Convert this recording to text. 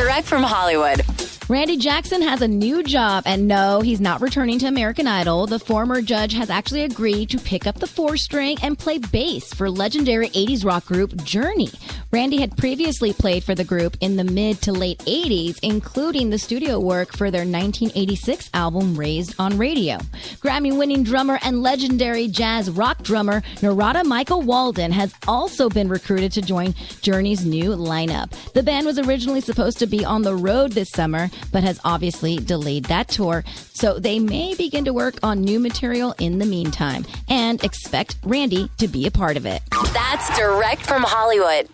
Direct from Hollywood. Randy Jackson has a new job, and no, he's not returning to American Idol. The former judge has actually agreed to pick up the four string and play bass for legendary 80s rock group Journey. Randy had previously played for the group in the mid to late 80s, including the studio work for their 1986 album Raised on Radio. Grammy winning drummer and legendary jazz rock drummer Narada Michael Walden has also been recruited to join Journey's new lineup. The band was originally supposed to be on the road this summer, but has obviously delayed that tour. So they may begin to work on new material in the meantime and expect Randy to be a part of it. That's direct from Hollywood.